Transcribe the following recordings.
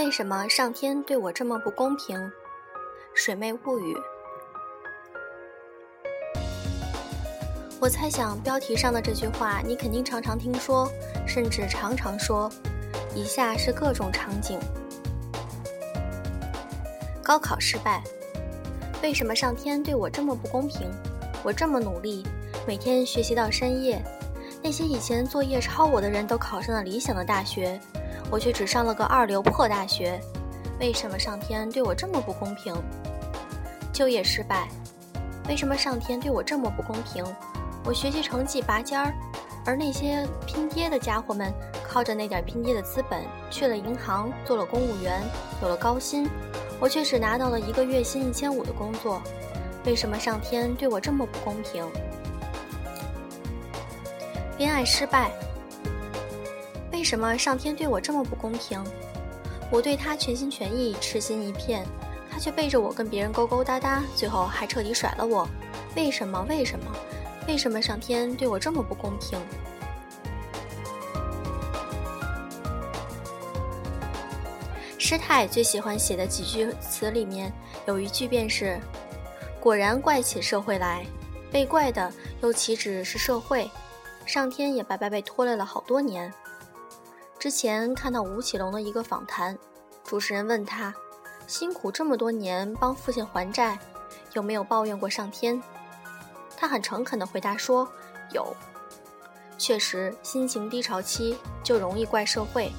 为什么上天对我这么不公平？水妹物语。我猜想标题上的这句话，你肯定常常听说，甚至常常说。以下是各种场景：高考失败，为什么上天对我这么不公平？我这么努力，每天学习到深夜，那些以前作业抄我的人都考上了理想的大学。我却只上了个二流破大学，为什么上天对我这么不公平？就业失败，为什么上天对我这么不公平？我学习成绩拔尖儿，而那些拼爹的家伙们靠着那点拼爹的资本去了银行做了公务员，有了高薪，我却只拿到了一个月薪一千五的工作，为什么上天对我这么不公平？恋爱失败。为什么上天对我这么不公平？我对他全心全意、痴心一片，他却背着我跟别人勾勾搭搭，最后还彻底甩了我。为什么？为什么？为什么上天对我这么不公平？师太最喜欢写的几句词里面有一句便是：“果然怪起社会来，被怪的又岂止是社会？上天也白白被拖累了好多年。”之前看到吴奇隆的一个访谈，主持人问他：“辛苦这么多年帮父亲还债，有没有抱怨过上天？”他很诚恳地回答说：“有，确实心情低潮期就容易怪社会。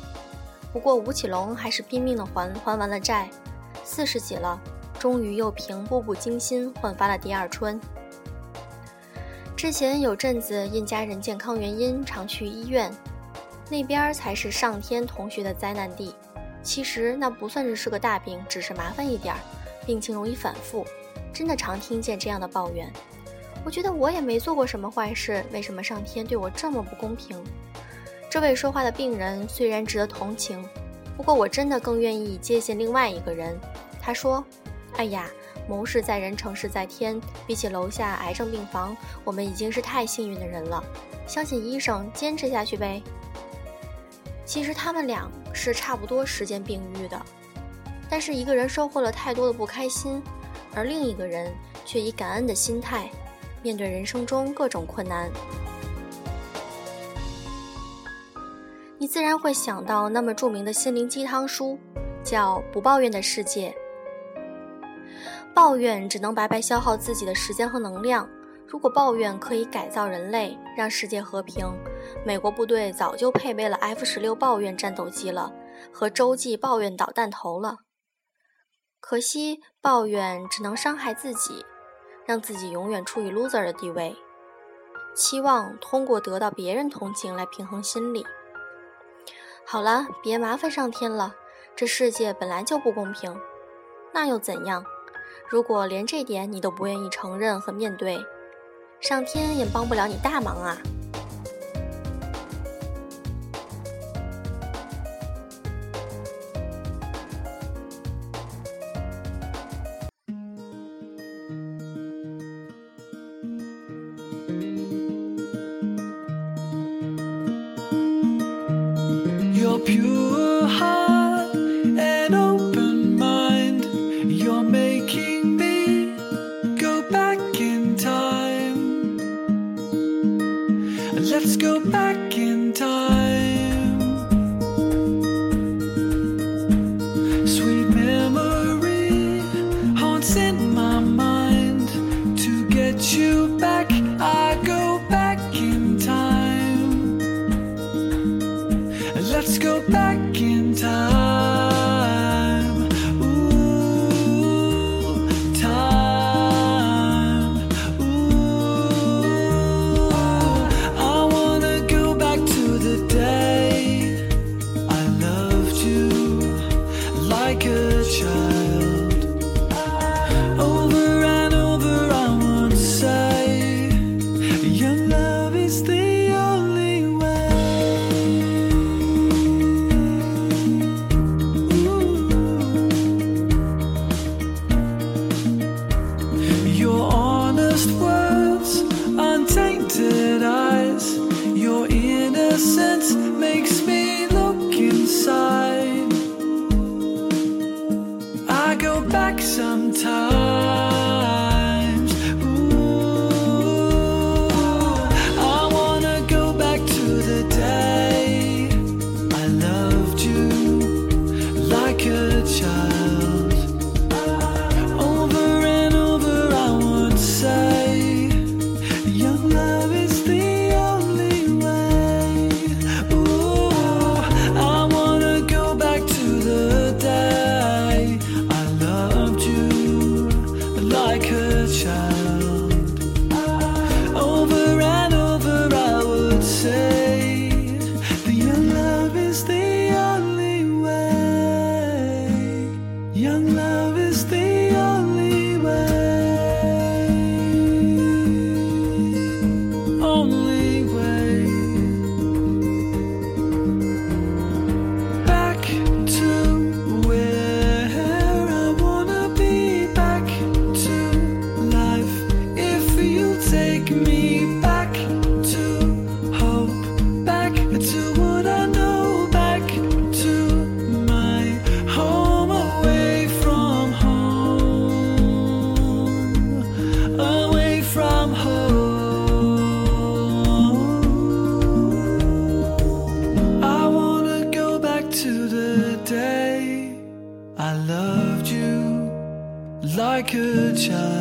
不过吴奇隆还是拼命地还，还完了债，四十几了，终于又凭步步惊心焕发了第二春。之前有阵子因家人健康原因常去医院。”那边才是上天同学的灾难地，其实那不算是是个大病，只是麻烦一点儿，病情容易反复，真的常听见这样的抱怨。我觉得我也没做过什么坏事，为什么上天对我这么不公平？这位说话的病人虽然值得同情，不过我真的更愿意接近另外一个人。他说：“哎呀，谋事在人，成事在天，比起楼下癌症病房，我们已经是太幸运的人了。相信医生，坚持下去呗。”其实他们俩是差不多时间病愈的，但是一个人收获了太多的不开心，而另一个人却以感恩的心态面对人生中各种困难。你自然会想到那么著名的心灵鸡汤书，叫《不抱怨的世界》。抱怨只能白白消耗自己的时间和能量。如果抱怨可以改造人类，让世界和平，美国部队早就配备了 F 十六抱怨战斗机了，和洲际抱怨导弹头了。可惜抱怨只能伤害自己，让自己永远处于 loser 的地位，期望通过得到别人同情来平衡心理。好了，别麻烦上天了，这世界本来就不公平，那又怎样？如果连这点你都不愿意承认和面对。上天也帮不了你大忙啊。pure heart. go back in time. Like a child.